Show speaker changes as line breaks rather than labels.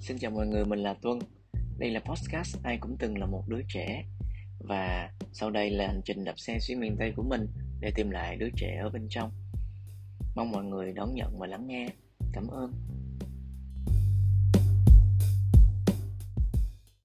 Xin chào mọi người, mình là Tuân. Đây là podcast Ai cũng từng là một đứa trẻ và sau đây là hành trình đạp xe xuyên miền Tây của mình để tìm lại đứa trẻ ở bên trong. Mong mọi người đón nhận và lắng nghe. Cảm ơn.